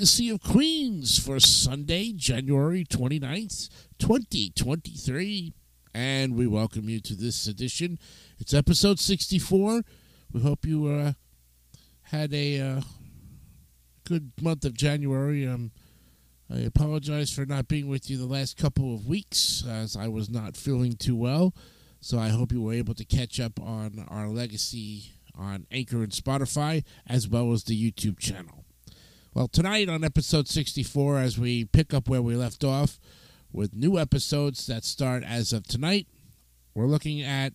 Legacy of Queens for Sunday, January 29th, 2023. And we welcome you to this edition. It's episode 64. We hope you uh, had a uh, good month of January. Um, I apologize for not being with you the last couple of weeks as I was not feeling too well. So I hope you were able to catch up on our Legacy on Anchor and Spotify, as well as the YouTube channel. Well, tonight on episode 64, as we pick up where we left off with new episodes that start as of tonight, we're looking at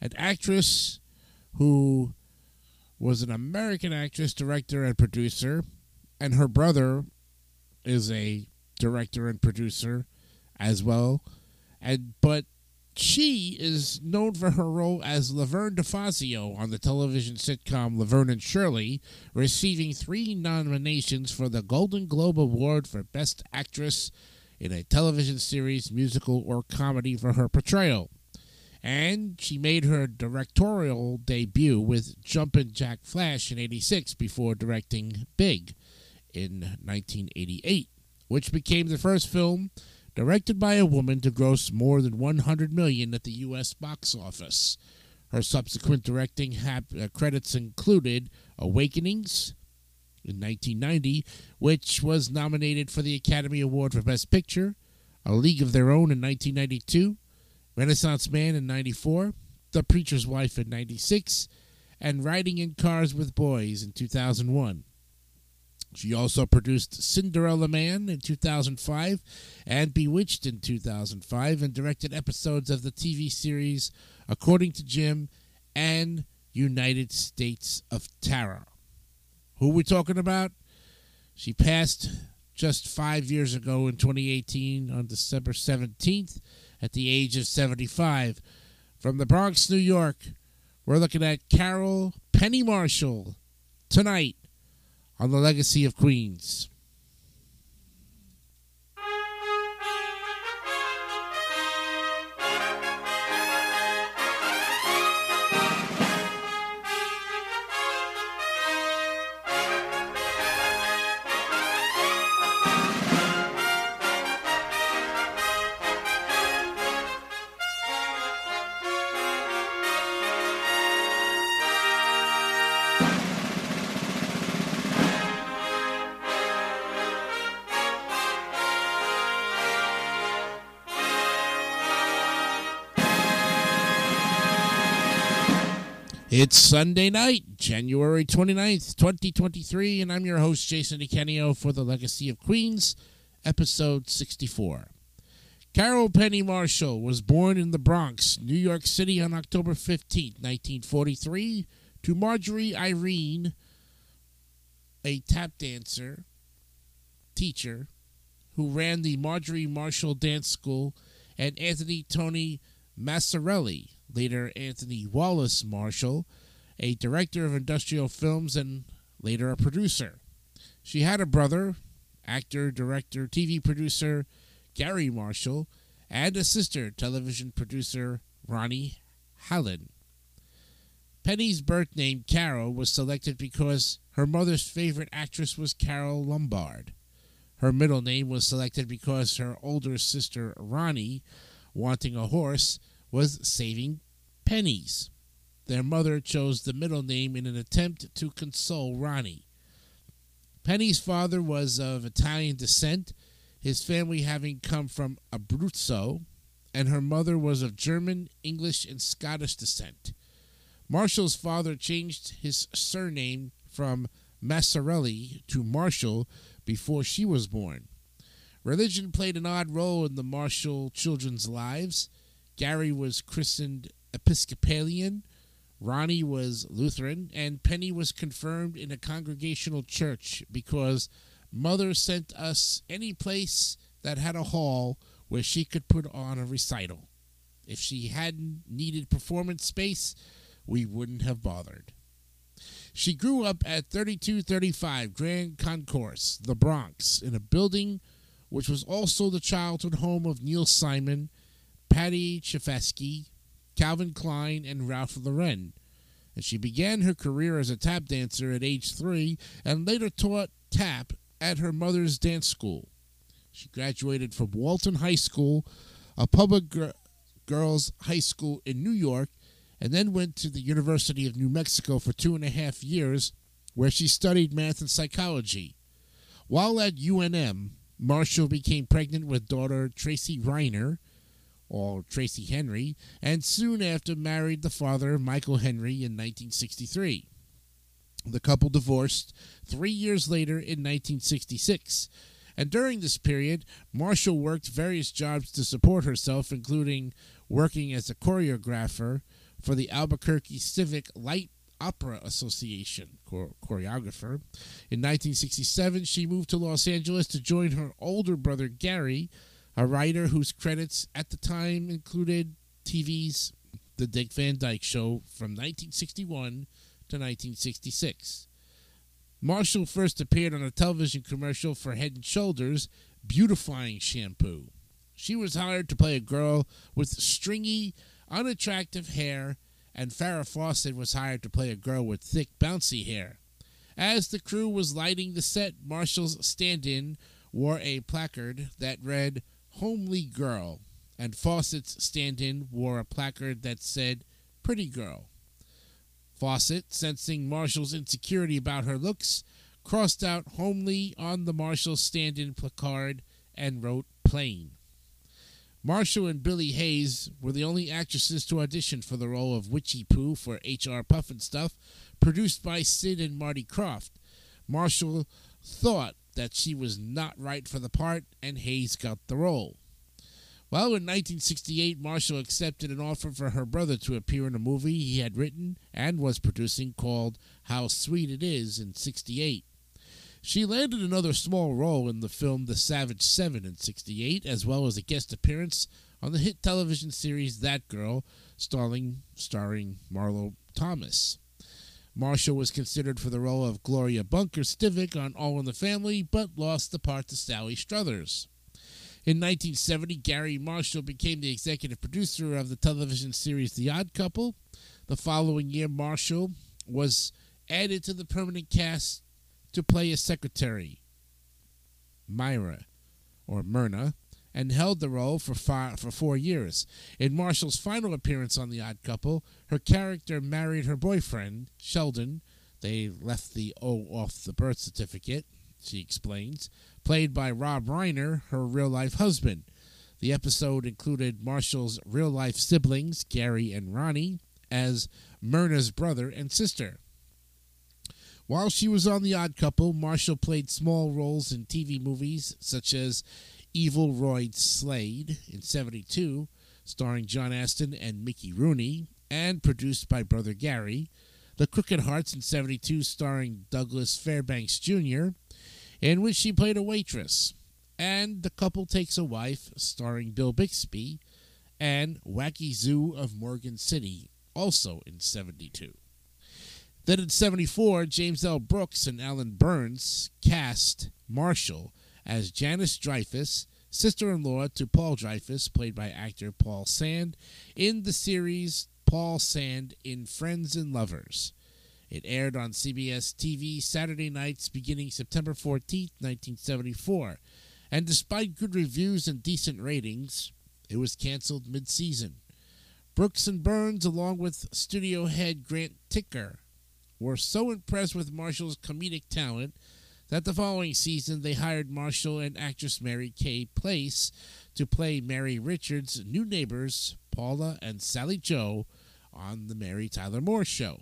an actress who was an American actress, director, and producer, and her brother is a director and producer as well. And but she is known for her role as Laverne DeFazio on the television sitcom Laverne and Shirley, receiving three nominations for the Golden Globe Award for Best Actress in a television series, musical, or comedy for her portrayal. And she made her directorial debut with Jumpin' Jack Flash in 86 before directing Big in 1988, which became the first film directed by a woman to gross more than 100 million at the US box office. Her subsequent directing uh, credits included Awakenings in 1990, which was nominated for the Academy Award for Best Picture, A League of Their Own in 1992, Renaissance Man in 94, The Preacher's Wife in 96, and Riding in Cars with Boys in 2001. She also produced Cinderella Man in 2005 and Bewitched in 2005 and directed episodes of the TV series According to Jim and United States of Tara. Who are we talking about? She passed just five years ago in 2018 on December 17th at the age of 75. From the Bronx, New York, we're looking at Carole Penny Marshall tonight on the legacy of Queens. It's Sunday night, January 29th, 2023, and I'm your host, Jason DeCanio, for The Legacy of Queens, episode 64. Carole Penny Marshall was born in the Bronx, New York City on October 15, 1943, to Marjorie Irene, a tap dancer, teacher, who ran the Marjorie Marshall Dance School, and Anthony Tony Massarelli, later Anthony Wallace Marshall, a director of industrial films and later a producer. She had a brother, actor, director, TV producer Garry Marshall, and a sister, television producer Ronny Hallin. Penny's birth name, Carole, was selected because her mother's favorite actress was Carole Lombard. Her middle name was selected because her older sister, Ronny, wanting a horse, was saving pennies. Their mother chose the middle name in an attempt to console Ronny. Penny's father was of Italian descent, his family having come from Abruzzo, and her mother was of German, English, and Scottish descent. Marshall's father changed his surname from Massarelli to Marshall before she was born. Religion played an odd role in the Marshall children's lives. Garry was christened Episcopalian, Ronny was Lutheran, and Penny was confirmed in a congregational church because Mother sent us any place that had a hall where she could put on a recital. If she hadn't needed performance space, we wouldn't have bothered. She grew up at 3235 Grand Concourse, the Bronx, in a building which was also the childhood home of Neil Simon Paddy Chayefsky, Calvin Klein, and Ralph Lauren. and she began her career as a tap dancer at age three and later taught tap at her mother's dance school. She graduated from Walton High School, a public gr- girls' high school in New York, and then went to the University of New Mexico for two and a half years, where she studied math and psychology. While at UNM, Marshall became pregnant with daughter Tracy Reiner, or Tracy Henry, and soon after married the father, Michael Henry, in 1963. The couple divorced three years later in 1966. And during this period, Marshall worked various jobs to support herself, including working as a choreographer for the Albuquerque Civic Light Opera Association choreographer. In 1967, she moved to Los Angeles to join her older brother Garry, a writer whose credits at the time included TV's The Dick Van Dyke Show from 1961 to 1966. Marshall first appeared on a television commercial for Head and Shoulders beautifying shampoo. She was hired to play a girl with stringy, unattractive hair, and Farrah Fawcett was hired to play a girl with thick, bouncy hair. As the crew was lighting the set, Marshall's stand in wore a placard that read, Homely Girl, and Fawcett's stand in wore a placard that said, Pretty Girl. Fawcett, sensing Marshall's insecurity about her looks, crossed out homely on the Marshall stand in placard and wrote plain. Marshall and Billie Hayes were the only actresses to audition for the role of Witchiepoo for H.R. Pufnstuf, produced by Sid and Marty Krofft. Marshall thought that she was not right for the part, and Hayes got the role. Well, in 1968, Marshall accepted an offer for her brother to appear in a movie he had written and was producing called How Sweet It Is in 68. She landed another small role in the film The Savage Seven in 68, as well as a guest appearance on the hit television series That Girl, starring, starring Marlo Thomas. Marshall was considered for the role of Gloria Bunker Stivic on All in the Family, but lost the part to Sally Struthers. In 1970, Garry Marshall became the executive producer of the television series The Odd Couple. The following year, Marshall was added to the permanent cast to play a secretary, Myra, or Myrna, and held the role for, five, for four years. In Marshall's final appearance on The Odd Couple, her character married her boyfriend, Sheldon. They left the O off the birth certificate, she explains played by Rob Reiner, her real life husband. The episode included Marshall's real life siblings, Garry and Ronny, as Myrna's brother and sister. While she was on The Odd Couple, Marshall played small roles in TV movies such as Evil Roy Slade in 72, starring John Astin and Mickey Rooney, and produced by brother Garry. The Crooked Hearts in 72, starring Douglas Fairbanks Jr., in which she played a waitress. And The Couple Takes a Wife, starring Bill Bixby, and Wacky Zoo of Morgan City, also in 72. Then in 74, James L. Brooks and Alan Burns cast Marshall as Janice Dreyfus, sister in law to Paul Dreyfus, played by actor Paul Sand, in the series Paul Sand in Friends and Lovers. It aired on CBS TV Saturday nights beginning September 14, 1974. And despite good reviews and decent ratings, it was canceled mid season. Brooks and Burns, along with studio head Grant Tinker, were so impressed with Marshall's comedic talent that the following season they hired Marshall and actress Mary Kay Place to play Mary Richards' new neighbors, Paula and Sally Jo, on The Mary Tyler Moore Show.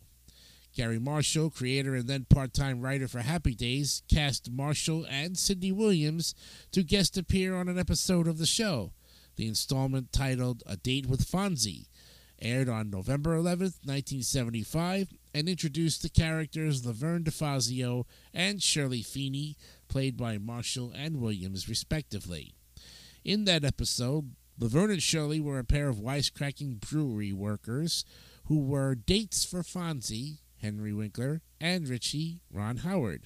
Garry Marshall, creator and then part time writer for Happy Days, cast Marshall and Cindy Williams to guest appear on an episode of the show. The installment titled A Date with Fonzie aired on November 11th, 1975, and introduced the characters Laverne DeFazio and Shirley Feeney, played by Marshall and Williams, respectively. In that episode, Laverne and Shirley were a pair of wisecracking brewery workers who were dates for Fonzie Henry Winkler, and Richie Ron Howard.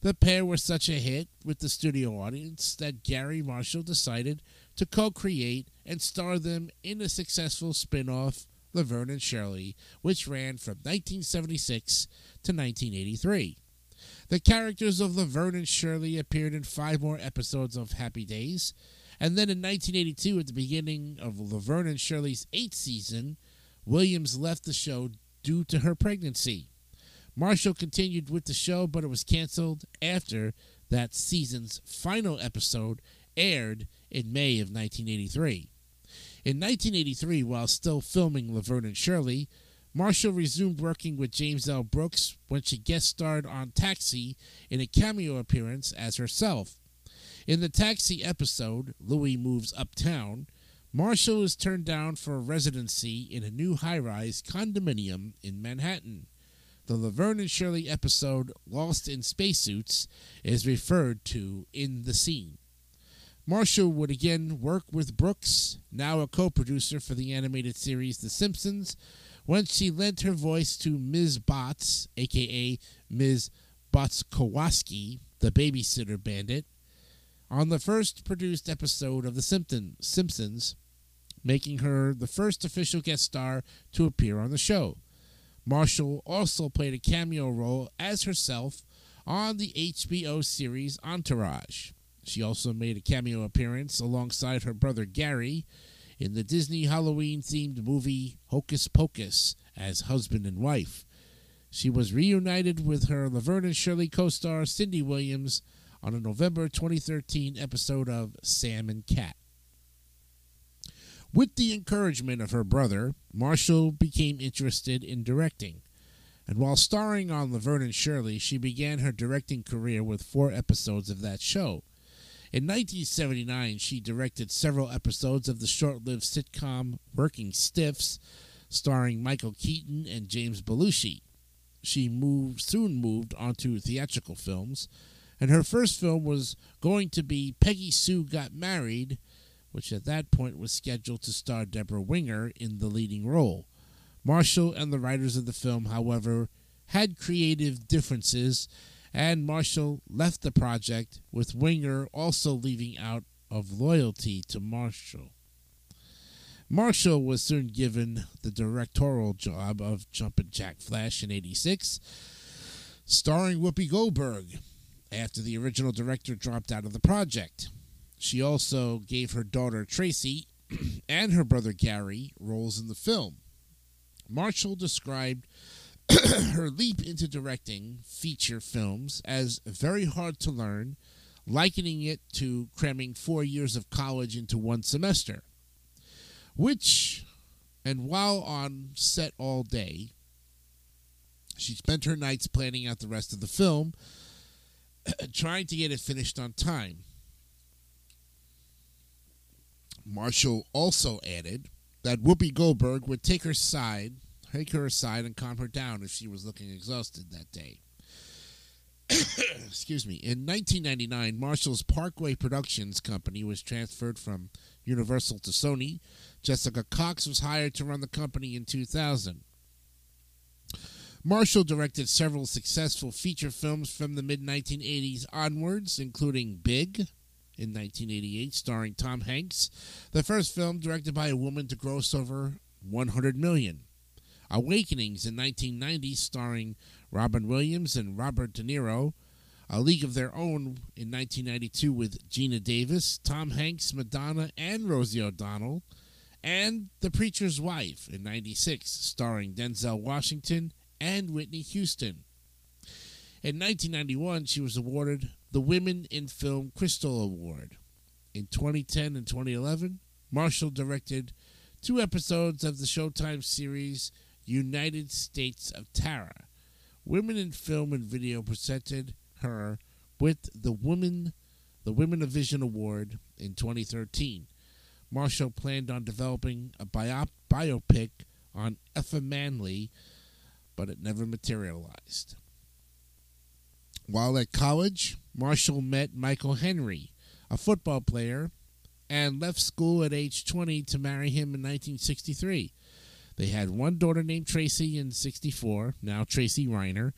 The pair were such a hit with the studio audience that Garry Marshall decided to co create and star them in a successful spin off Laverne and Shirley, which ran from 1976 to 1983. The characters of Laverne and Shirley appeared in five more episodes of Happy Days, and then in 1982, at the beginning of Laverne and Shirley's eighth season, Williams left the show due to her pregnancy. Marshall continued with the show, but it was canceled after that season's final episode aired in May of 1983. In 1983, while still filming Laverne and Shirley, Marshall resumed working with James L. Brooks when she guest starred on Taxi in a cameo appearance as herself. In the Taxi episode, Louie Moves Uptown, Marshall is turned down for a residency in a new high rise condominium in Manhattan. The Laverne and Shirley episode, Lost in Spacesuits, is referred to in the scene. Marshall would again work with Brooks, now a co producer for the animated series The Simpsons, when she lent her voice to Ms. Botz, aka Ms. Botzcowski, the babysitter bandit, on the first produced episode of The Simpsons, making her the first official guest star to appear on the show. Marshall also played a cameo role as herself on the HBO series Entourage. She also made a cameo appearance alongside her brother Garry in the Disney Halloween themed movie Hocus Pocus as husband and wife. She was reunited with her Laverne and Shirley co star Cindy Williams on a November 2013 episode of Sam and Cat. With the encouragement of her brother, Marshall became interested in directing. And while starring on Laverne and Shirley, she began her directing career with four episodes of that show. In 1979, she directed several episodes of the short lived sitcom Working Stiffs, starring Michael Keaton and James Belushi. She moved, soon moved onto theatrical films, and her first film was going to be Peggy Sue Got Married, which at that point was scheduled to star Deborah Winger in the leading role. Marshall and the writers of the film, however, had creative differences and Marshall left the project, with Winger also leaving out of loyalty to Marshall. Marshall was soon given the directorial job of Jumpin' Jack Flash in 86, starring Whoopi Goldberg, after the original director dropped out of the project. She also gave her daughter Tracy and her brother Garry roles in the film. Marshall described her leap into directing feature films as very hard to learn, likening it to cramming four years of college into one semester. Which, and while on set all day, she spent her nights planning out the rest of the film, trying to get it finished on time. Marshall also added that Whoopi Goldberg would take her side take her aside and calm her down if she was looking exhausted that day. Excuse me. In 1999, Marshall's Parkway Productions company was transferred from Universal to Sony. Jessica Cox was hired to run the company in 2000. Marshall directed several successful feature films from the mid 1980s onwards, including Big in 1988, starring Tom Hanks, the first film directed by a woman to gross over 100 million. Awakenings in 1990, starring Robin Williams and Robert De Niro. A League of Their Own in 1992 with Geena Davis, Tom Hanks, Madonna, and Rosie O'Donnell. And The Preacher's Wife in 96, starring Denzel Washington and Whitney Houston. In 1991, she was awarded the Women in Film Crystal Award. In 2010 and 2011, Marshall directed two episodes of the Showtime series United States of Tara. Women in Film and Video presented her with the Women the Women of Vision Award in 2013. Marshall planned on developing a bio- biopic on Effa Manley, but it never materialized. While at college, Marshall met Michael Henry, a football player, and left school at age 20 to marry him in 1963. They had one daughter named Tracy in 64, now Tracy Reiner.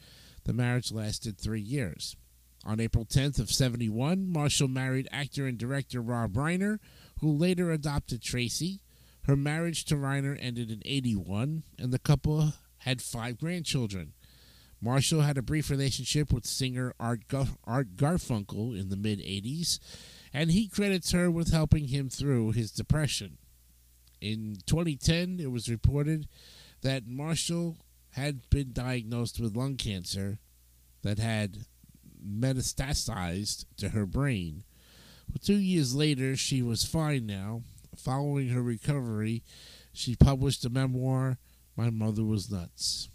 The marriage lasted three years. On April 10th of 71, Marshall married actor and director Rob Reiner, who later adopted Tracy. Her marriage to Reiner ended in 81, and the couple had five grandchildren. Marshall had a brief relationship with singer Art, Gar- Art Garfunkel in the mid 80s, and he credits her with helping him through his depression. In 2010, it was reported that Marshall had been diagnosed with lung cancer that had metastasized to her brain. But two years later, she was fine now. Following her recovery, she published a memoir, My Mother Was Nuts.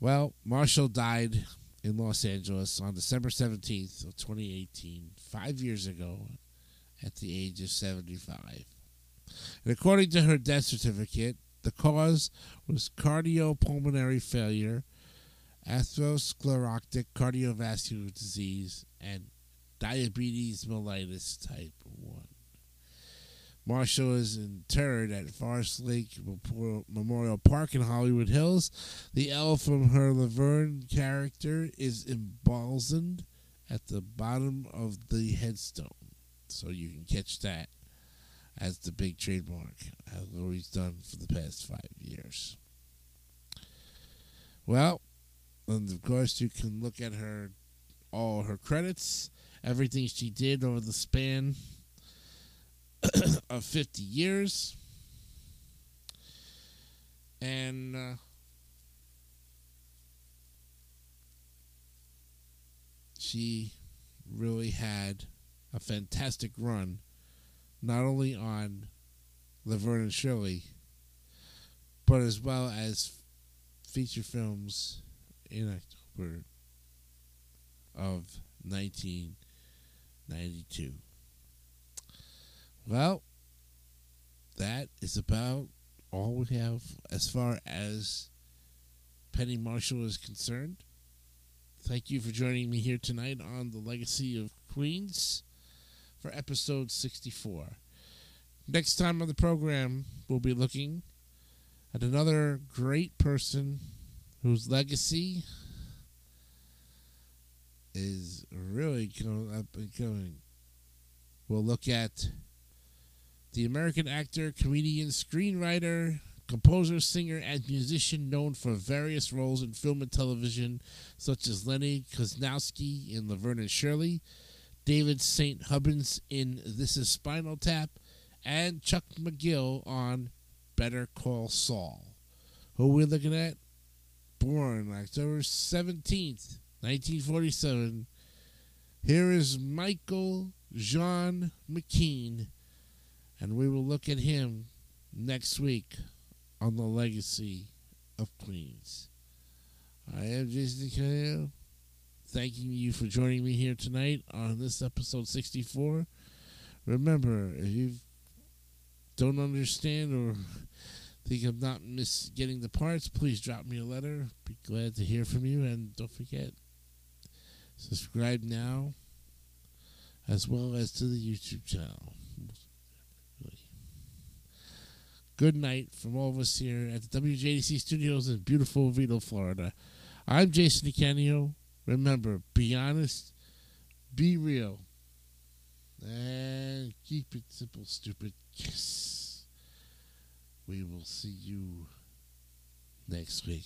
Well, Marshall died in Los Angeles on December 17th of 2018, five years ago, at the age of 75. And according to her death certificate, the cause was cardiopulmonary failure, atherosclerotic cardiovascular disease, and diabetes mellitus type 1. Marshall is interred at Forest Lake Memorial Park in Hollywood Hills. The L from her Laverne character is emblazoned at the bottom of the headstone. So you can catch that as the big trademark, as always done for the past five years. Well, and of course, you can look at her, all her credits, everything she did over the span of 50 years. And uh, she really had a fantastic run, not only on Laverne and Shirley, but as well as feature films in October of 1992. Well, that is about all we have as far as Penny Marshall is concerned. Thank you for joining me here tonight on the Legacy of Queens for episode 64. Next time on the program, we'll be looking at another great person whose legacy is really going up and going. We'll look at the American actor, comedian, screenwriter, composer, singer, and musician known for various roles in film and television, such as Lenny Kosnowski in Laverne and Shirley, David St. Hubbins in This Is Spinal Tap, and Chuck McGill on Better Call Saul. Who are we looking at? Born October 17th, 1947. Here is Michael Jean McKean and we will look at him next week on the legacy of Queens. I am Jason Caneo, thanking you for joining me here tonight on this episode 64. Remember, if you don't understand or think I'm not miss getting the parts, please drop me a letter. Be glad to hear from you, and don't forget subscribe now, as well as to the YouTube channel. good night from all of us here at the WJDC studios in beautiful Vito, Florida. I'm Jason DeCanio. Remember, be honest, be real, and keep it simple, stupid. Yes. We will see you next week.